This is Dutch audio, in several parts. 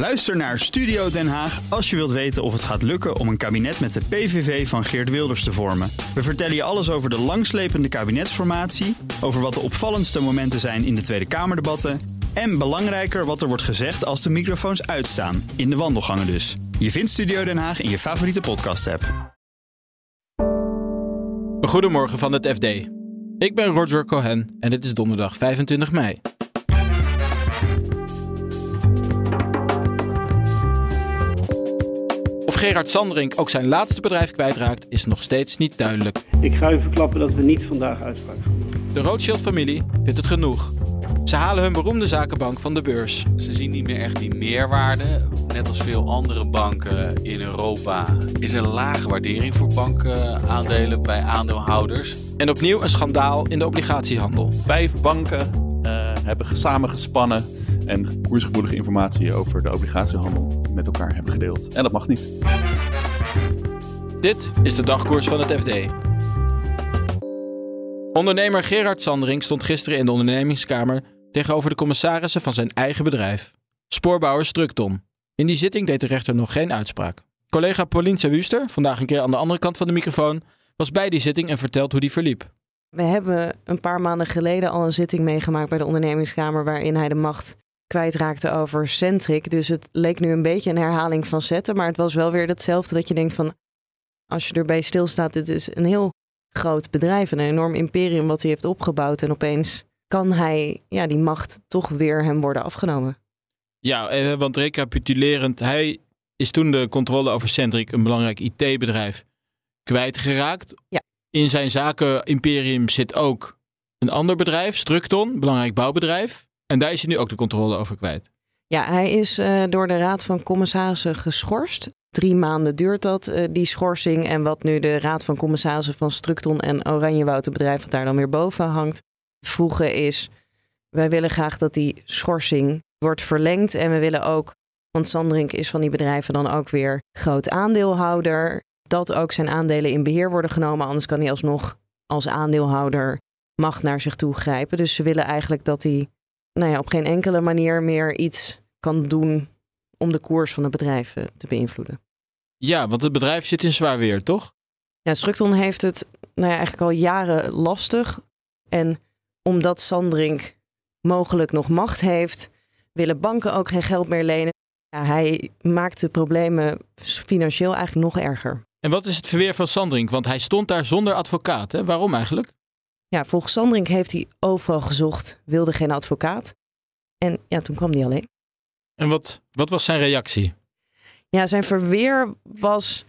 Luister naar Studio Den Haag als je wilt weten of het gaat lukken om een kabinet met de PVV van Geert Wilders te vormen. We vertellen je alles over de langslepende kabinetsformatie, over wat de opvallendste momenten zijn in de Tweede Kamerdebatten en belangrijker wat er wordt gezegd als de microfoons uitstaan, in de wandelgangen dus. Je vindt Studio Den Haag in je favoriete podcast-app. Goedemorgen van het FD. Ik ben Roger Cohen en het is donderdag 25 mei. Gerard Sanderink ook zijn laatste bedrijf kwijtraakt, is nog steeds niet duidelijk. Ik ga u verklappen dat we niet vandaag uitspraak gaan. De Rothschild-familie vindt het genoeg. Ze halen hun beroemde zakenbank van de beurs. Ze zien niet meer echt die meerwaarde. Net als veel andere banken in Europa is er lage waardering voor bankaandelen bij aandeelhouders. En opnieuw een schandaal in de obligatiehandel. Vijf banken uh, hebben samengespannen en koersgevoelige informatie over de obligatiehandel met elkaar hebben gedeeld. En dat mag niet. Dit is de dagkoers van het FD. Ondernemer Gerard Sandering stond gisteren in de ondernemingskamer tegenover de commissarissen van zijn eigen bedrijf, spoorbouwer Strukton. In die zitting deed de rechter nog geen uitspraak. Collega Pauline Wuster, vandaag een keer aan de andere kant van de microfoon, was bij die zitting en vertelt hoe die verliep. We hebben een paar maanden geleden al een zitting meegemaakt bij de ondernemingskamer waarin hij de macht kwijtraakte over Centric. Dus het leek nu een beetje een herhaling van zetten, maar het was wel weer hetzelfde dat je denkt van als je erbij stilstaat, dit is een heel groot bedrijf, een enorm imperium wat hij heeft opgebouwd en opeens kan hij ja, die macht toch weer hem worden afgenomen. Ja, eh, want recapitulerend, hij is toen de controle over Centric, een belangrijk IT-bedrijf, kwijtgeraakt. Ja. In zijn zakenimperium zit ook een ander bedrijf, Structon, belangrijk bouwbedrijf. En daar is hij nu ook de controle over kwijt. Ja, hij is uh, door de Raad van Commissarissen geschorst. Drie maanden duurt dat, uh, die schorsing. En wat nu de Raad van Commissarissen van Structon en Oranjewoud, het bedrijf dat daar dan weer boven hangt, vroegen is: wij willen graag dat die schorsing wordt verlengd. En we willen ook, want Sandrink is van die bedrijven dan ook weer groot aandeelhouder, dat ook zijn aandelen in beheer worden genomen. Anders kan hij alsnog als aandeelhouder macht naar zich toe grijpen. Dus ze willen eigenlijk dat hij nou ja, op geen enkele manier meer iets kan doen om de koers van het bedrijf te beïnvloeden. Ja, want het bedrijf zit in zwaar weer, toch? Ja, Structon heeft het nou ja, eigenlijk al jaren lastig. En omdat Sandrink mogelijk nog macht heeft, willen banken ook geen geld meer lenen. Ja, hij maakt de problemen financieel eigenlijk nog erger. En wat is het verweer van Sandrink? Want hij stond daar zonder advocaat. Hè? Waarom eigenlijk? Ja, volgens Sandrink heeft hij overal gezocht, wilde geen advocaat. En ja, toen kwam hij alleen. En wat, wat was zijn reactie? Ja, zijn verweer was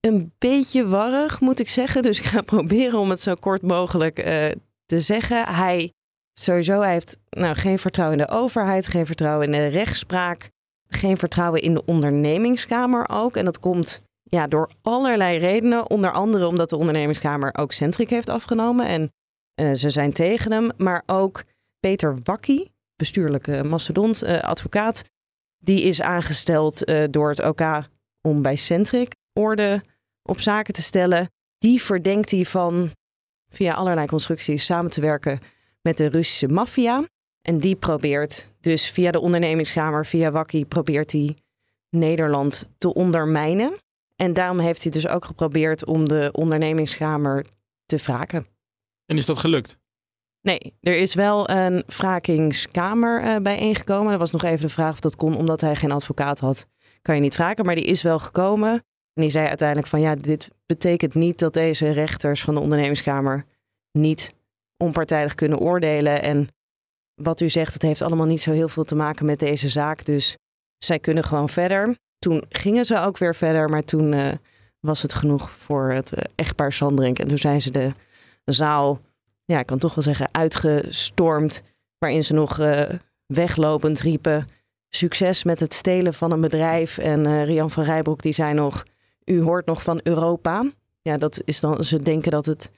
een beetje warrig, moet ik zeggen. Dus ik ga proberen om het zo kort mogelijk uh, te zeggen. Hij sowieso hij heeft nou, geen vertrouwen in de overheid, geen vertrouwen in de rechtspraak, geen vertrouwen in de ondernemingskamer ook. En dat komt ja, door allerlei redenen. Onder andere omdat de ondernemingskamer ook Centric heeft afgenomen. En uh, ze zijn tegen hem. Maar ook Peter Wakkie, bestuurlijke mastodont, uh, advocaat. Die is aangesteld uh, door het OK om bij Centric orde op zaken te stellen. Die verdenkt hij van via allerlei constructies samen te werken met de Russische maffia. En die probeert dus via de ondernemingskamer, via Wakkie, probeert hij Nederland te ondermijnen. En daarom heeft hij dus ook geprobeerd om de ondernemingskamer te wraken. En is dat gelukt? Nee, er is wel een wrakingskamer uh, bijeengekomen. Dat was nog even de vraag of dat kon, omdat hij geen advocaat had. Kan je niet wraken, maar die is wel gekomen. En die zei uiteindelijk van ja, dit betekent niet dat deze rechters van de ondernemingskamer niet onpartijdig kunnen oordelen. En wat u zegt, het heeft allemaal niet zo heel veel te maken met deze zaak. Dus zij kunnen gewoon verder. Toen gingen ze ook weer verder, maar toen uh, was het genoeg voor het uh, echtpaar Sandrink. En toen zijn ze de zaal, ja, ik kan toch wel zeggen, uitgestormd. Waarin ze nog uh, weglopend riepen: succes met het stelen van een bedrijf. En Rian van Rijbroek die zei nog: U hoort nog van Europa. Ja, dat is dan, ze denken dat het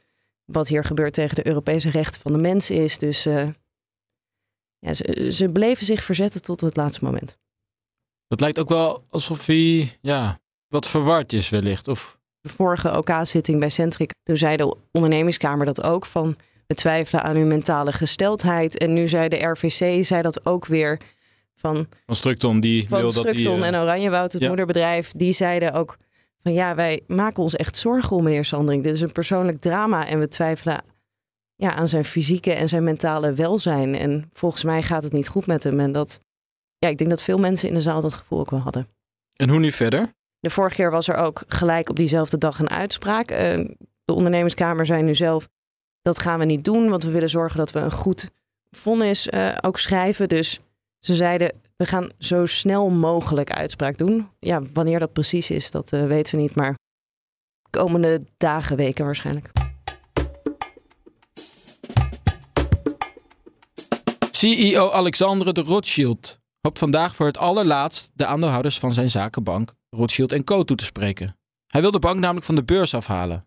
wat hier gebeurt tegen de Europese rechten van de mens is. Dus ja, ze, ze bleven zich verzetten tot het laatste moment. Dat lijkt ook wel alsof hij ja, wat verward is wellicht. Of... De vorige OK-zitting bij Centric, toen zei de ondernemingskamer dat ook van we twijfelen aan uw mentale gesteldheid. En nu zei de RVC zei dat ook weer van, Van Structon, die van wil dat die... Structon eh, en Oranjewoud, het ja. moederbedrijf, die zeiden ook van ja, wij maken ons echt zorgen om meneer Sandring. Dit is een persoonlijk drama en we twijfelen ja, aan zijn fysieke en zijn mentale welzijn. En volgens mij gaat het niet goed met hem. En dat, ja, ik denk dat veel mensen in de zaal dat gevoel ook wel hadden. En hoe nu verder? De vorige keer was er ook gelijk op diezelfde dag een uitspraak. Eh, de ondernemerskamer zei nu zelf, dat gaan we niet doen, want we willen zorgen dat we een goed vonnis eh, ook schrijven. Dus ze zeiden, we gaan zo snel mogelijk uitspraak doen. Ja, wanneer dat precies is, dat eh, weten we niet, maar komende dagen, weken waarschijnlijk. CEO Alexandre de Rothschild hoopt vandaag voor het allerlaatst de aandeelhouders van zijn zakenbank Rothschild Co. toe te spreken. Hij wil de bank namelijk van de beurs afhalen.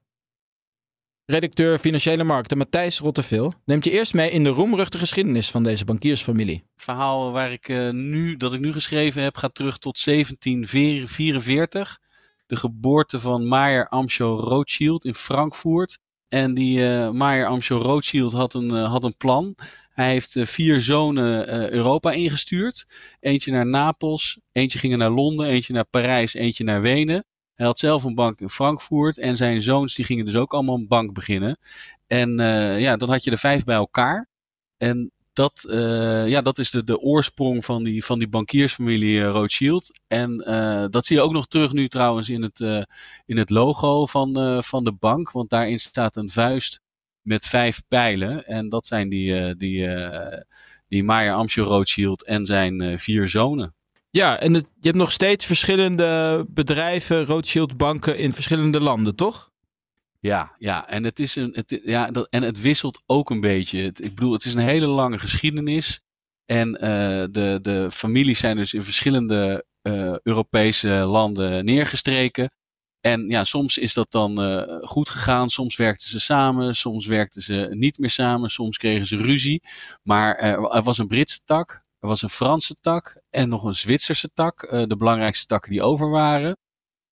Redacteur Financiële Markten Matthijs Rotteveel neemt je eerst mee in de roemruchte geschiedenis van deze bankiersfamilie. Het verhaal waar ik, eh, nu, dat ik nu geschreven heb gaat terug tot 1744. De geboorte van Meyer Amschel Rothschild in Frankfurt. En die eh Meyer Amschel Rothschild had een, eh, had een plan. Hij heeft eh, vier zonen Europa ingestuurd. Eentje naar Napels, eentje ging naar Londen, eentje naar Parijs, eentje naar Wenen. Hij had zelf een bank in Frankfurt en zijn zoons die gingen dus ook allemaal een bank beginnen. En ja, dan had je er vijf bij elkaar. En dat, eh, ja, dat is de, de oorsprong van die, van die bankiersfamilie eh, Rothschild. En eh, dat zie je ook nog terug nu trouwens in het, in het logo van, van de bank. Want daarin staat een vuist met vijf pijlen. En dat zijn die, die, die Meyer Amschel Rothschild en zijn vier zonen. Ja, en het- je hebt nog steeds verschillende bedrijven, Rothschild banken in verschillende landen, toch? Ja, ja, en het is een, het, ja, dat, en het wisselt ook een beetje. Ik bedoel, het is een hele lange geschiedenis. En eh, de, de families zijn dus in verschillende eh, Europese landen neergestreken. En ja, soms is dat dan eh, goed gegaan. Soms werkten ze samen, soms werkten ze niet meer samen, soms kregen ze ruzie. Maar er was een Britse tak, er was een Franse tak en nog een Zwitserse tak. de belangrijkste takken die over waren.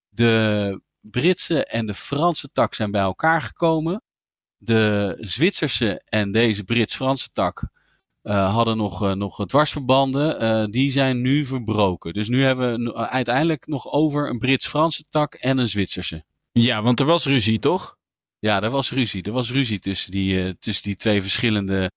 De Britse en de Franse tak zijn bij elkaar gekomen. De Zwitserse en deze Brits-Franse tak eh, hadden nog, eh, nog dwarsverbanden. Eh, die zijn nu verbroken. Dus nu hebben we uiteindelijk nog over een Brits-Franse tak en een Zwitserse. Ja, want er was ruzie, toch? Ja, er was ruzie. Er was ruzie tussen die, tussen die twee verschillende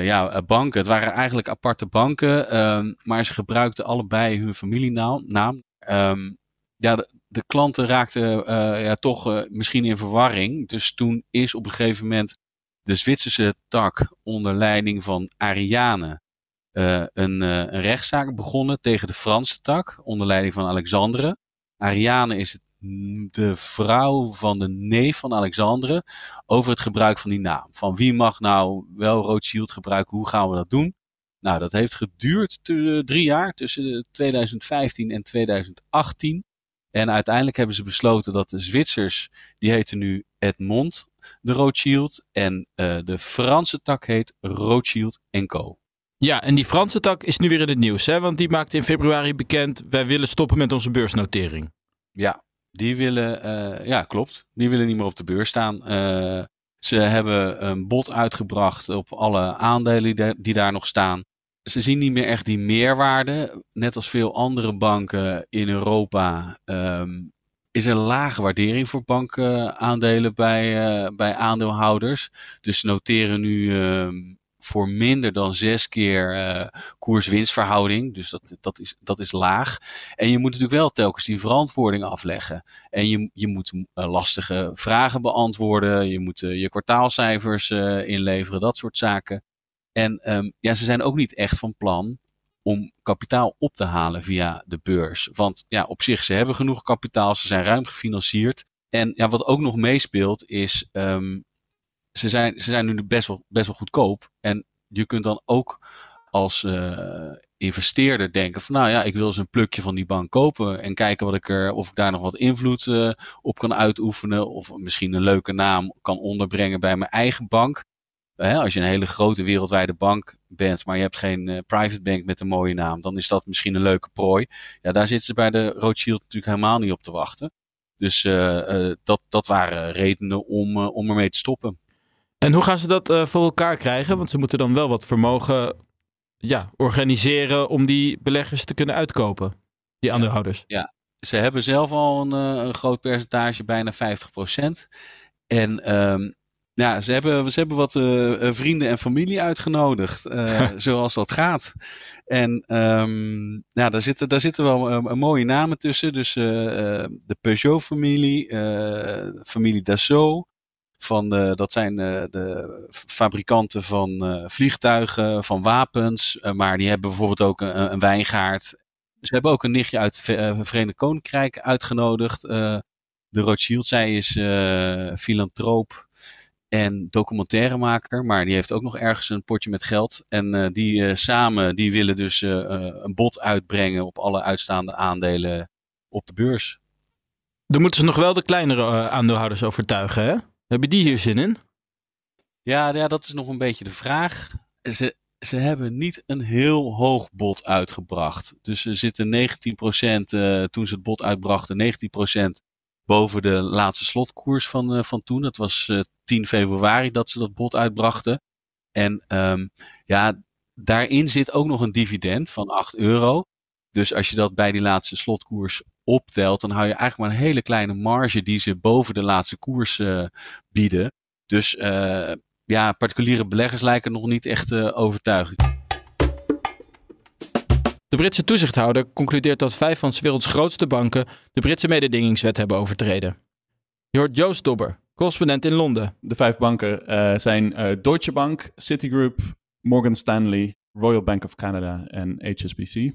ja, banken. Het waren eigenlijk aparte banken, ehm, maar ze gebruikten allebei hun familienaam. naam. Ehm, ja, de, klanten raakten eh, ja, toch eh, misschien in verwarring. Dus toen is op een gegeven moment de Zwitserse tak onder leiding van Ariane eh, een, rechtszaak begonnen tegen de Franse tak onder leiding van Alexandre. Ariane is het de vrouw van de neef van Alexandre over het gebruik van die naam. Van wie mag nou wel Rothschild gebruiken, hoe gaan we dat doen? Nou, dat heeft geduurd drie jaar, tussen 2015 en 2018. En uiteindelijk hebben ze besloten dat de Zwitsers, die heten nu Edmond de Rothschild. En eh, de Franse tak heet Rothschild Co. Ja, en die Franse tak is nu weer in het nieuws, hè? Want die maakte in februari bekend, wij willen stoppen met onze beursnotering. Ja, die willen, eh, ja, klopt. Die willen niet meer op de beurs staan. Eh, ze hebben een bod uitgebracht op alle aandelen die, daar- die daar nog staan. Ze zien niet meer echt die meerwaarde. Net als veel andere banken in Europa ehm, is er lage waardering voor bankaandelen bij, eh, bij aandeelhouders. Dus noteren nu ehm, voor minder dan zes keer eh, koers-winstverhouding. Dus dat, dat, is, dat is laag. En je moet natuurlijk wel telkens die verantwoording afleggen. En je, je moet eh, lastige vragen beantwoorden. Je moet je kwartaalcijfers inleveren, dat soort zaken. En ehm, ja, ze zijn ook niet echt van plan om kapitaal op te halen via de beurs. Want ja, op zich, ze hebben genoeg kapitaal, ze zijn ruim gefinancierd. En ja, wat ook nog meespeelt is, ehm, ze, zijn, ze zijn nu best wel, best wel goedkoop. En je kunt dan ook als eh, investeerder denken van nou ja, ik wil eens een plukje van die bank kopen en kijken wat ik er, of ik daar nog wat invloed eh, op kan uitoefenen. Of misschien een leuke naam kan onderbrengen bij mijn eigen bank. Hè, als je een hele grote wereldwijde bank bent, maar je hebt geen eh, private bank met een mooie naam, dan is dat misschien een leuke prooi. Ja, daar zitten ze bij de Rothschild natuurlijk helemaal niet op te wachten. Dus eh, eh, dat, dat waren redenen om, om ermee te stoppen. En hoe gaan ze dat voor elkaar krijgen? Want ze moeten dan wel wat vermogen ja, organiseren om die beleggers te kunnen uitkopen, die aandeelhouders. Ze hebben zelf al een, een groot percentage, bijna 50%. En ehm, ja, ze hebben, ze hebben wat eh, eh, vrienden en familie uitgenodigd, eh, zoals dat gaat. En ehm, ja, daar zitten, daar zitten wel eh, mooie namen tussen. Dus de Peugeot-familie, familie Dassault. Van de, dat zijn de fabrikanten van vliegtuigen, van wapens. maar die hebben bijvoorbeeld ook een, een wijngaard. Ze hebben ook een nichtje uit het Ve- Verenigd Koninkrijk uitgenodigd. De Rothschild, zij is filantroop en documentairemaker. Maar die heeft ook nog ergens een potje met geld. En eh, die eh, samen die willen dus eh, een bod uitbrengen op alle uitstaande aandelen op de beurs. Dan moeten ze nog wel de kleinere aandeelhouders overtuigen, hè? Hebben die hier zin in? Ja, ja, dat is nog een beetje de vraag. Ze, ze hebben niet een heel hoog bod uitgebracht. Dus ze zitten 19% eh, toen ze het bod uitbrachten, 19% boven de laatste slotkoers van, eh, van toen. Dat was eh, 10 februari dat ze dat bod uitbrachten. En ehm, ja, daarin zit ook nog een dividend van 8 euro. Dus als je dat bij die laatste slotkoers optelt, dan hou je eigenlijk maar een hele kleine marge die ze boven de laatste koers eh, bieden. Dus ja, particuliere beleggers lijken nog niet echt uh, overtuigend. De Britse toezichthouder concludeert dat vijf van 's werelds grootste banken de Britse mededingingswet hebben overtreden. Je hoort Joost Dobber, correspondent in Londen. De vijf banken eh, zijn eh, Deutsche Bank, Citigroup, Morgan Stanley, Royal Bank of Canada en HSBC. Uh,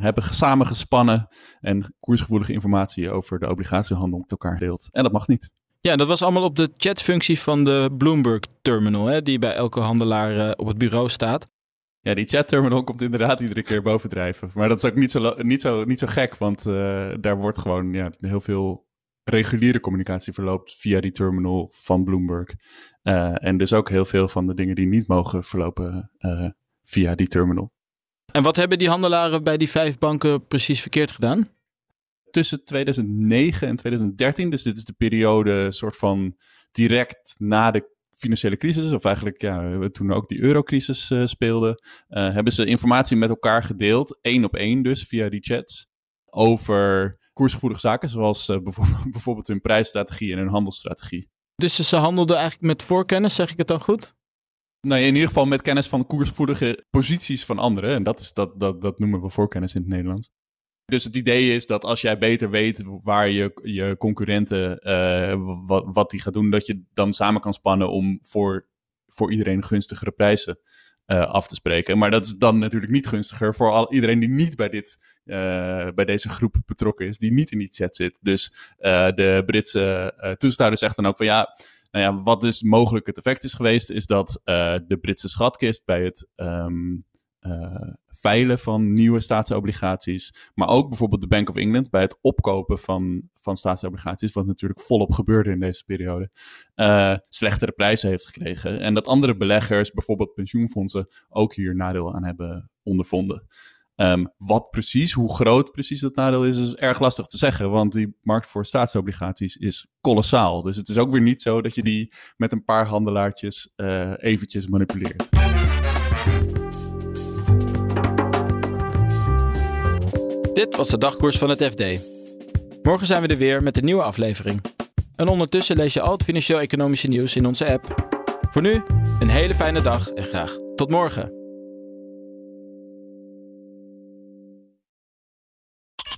hebben samen gespannen en koersgevoelige informatie over de obligatiehandel met elkaar gedeeld. En dat mag niet. Ja, dat was allemaal op de chatfunctie van de Bloomberg Terminal, hè, die bij elke handelaar uh, op het bureau staat. Ja, die chat-terminal komt inderdaad iedere keer bovendrijven. Maar dat is ook niet zo, niet zo, niet zo gek, want uh, daar wordt gewoon ja, heel veel reguliere communicatie verloopt via die terminal van Bloomberg. Uh, en dus ook heel veel van de dingen die niet mogen verlopen uh, via die terminal. En wat hebben die handelaren bij die vijf banken precies verkeerd gedaan? Tussen 2009 en 2013, dus dit is de periode soort van direct na de financiële crisis, of eigenlijk ja, toen ook die eurocrisis uh, speelde, uh, hebben ze informatie met elkaar gedeeld, één op één dus, via die chats, over koersgevoelige zaken, zoals uh, bijvoorbeeld, bijvoorbeeld hun prijsstrategie en hun handelsstrategie. Dus ze handelden eigenlijk met voorkennis, zeg ik het dan goed? Nou, in ieder geval met kennis van koersgevoelige posities van anderen. En dat, is, dat, dat, dat noemen we voorkennis in het Nederlands. Dus het idee is dat als jij beter weet waar je, je concurrenten, uh, wat, wat die gaat doen, dat je dan samen kan spannen om voor, voor iedereen gunstigere prijzen uh, af te spreken. Maar dat is dan natuurlijk niet gunstiger voor al, iedereen die niet bij, dit, uh, bij deze groep betrokken is, die niet in die chat zit. Dus de Britse toezichthouder zegt dan ook van ja, nou ja, wat dus mogelijk het effect is geweest, is dat de Britse schatkist bij het um, uh, veilen van nieuwe staatsobligaties. Maar ook bijvoorbeeld de Bank of England bij het opkopen van, van staatsobligaties. Wat natuurlijk volop gebeurde in deze periode. Uh, slechtere prijzen heeft gekregen. En dat andere beleggers, bijvoorbeeld pensioenfondsen, ook hier nadeel aan hebben ondervonden. Um, wat precies, hoe groot precies dat nadeel is, is erg lastig te zeggen. Want die markt voor staatsobligaties is kolossaal. Dus het is ook weer niet zo dat je die met een paar handelaartjes uh, eventjes manipuleert. Dit was de dagkoers van het FD. Morgen zijn we er weer met een nieuwe aflevering. En ondertussen lees je al het financieel-economische nieuws in onze app. Voor nu, een hele fijne dag en graag tot morgen.